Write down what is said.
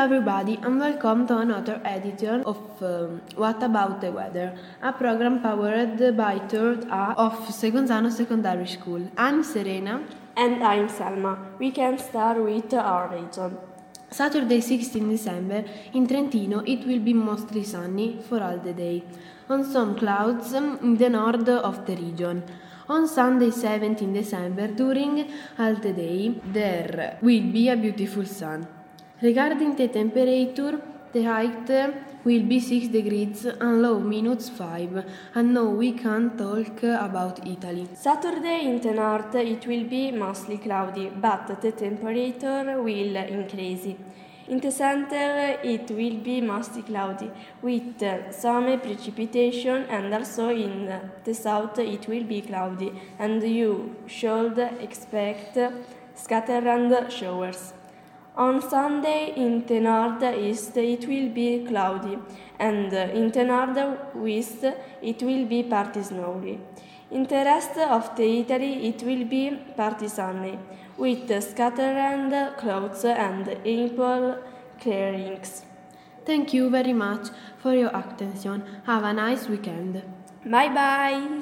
everybody and welcome to another edition of um, What About the Weather, a program powered by Third A of Seconzano Secondary School. I'm Serena. And I'm Selma. We can start with our region. Saturday 16 December in Trentino it will be mostly sunny for all the day, on some clouds in the north of the region. On Sunday 17 December during all the day there will be a beautiful sun. Regarding the temperature, the height will be 6 degrees and low minus 5, and now we can talk about Italy. Saturday in the north it will be mostly cloudy, but the temperature will increase. In the center it will be mostly cloudy, with some precipitation, and also in the south it will be cloudy, and you should expect scattered showers. On Sunday in Tenarda East it will be cloudy, and in Tenarda West it will be partly snowy. In the rest of the Italy it will be partly sunny, with scattered clouds and ample clearings. Thank you very much for your attention. Have a nice weekend. Bye bye.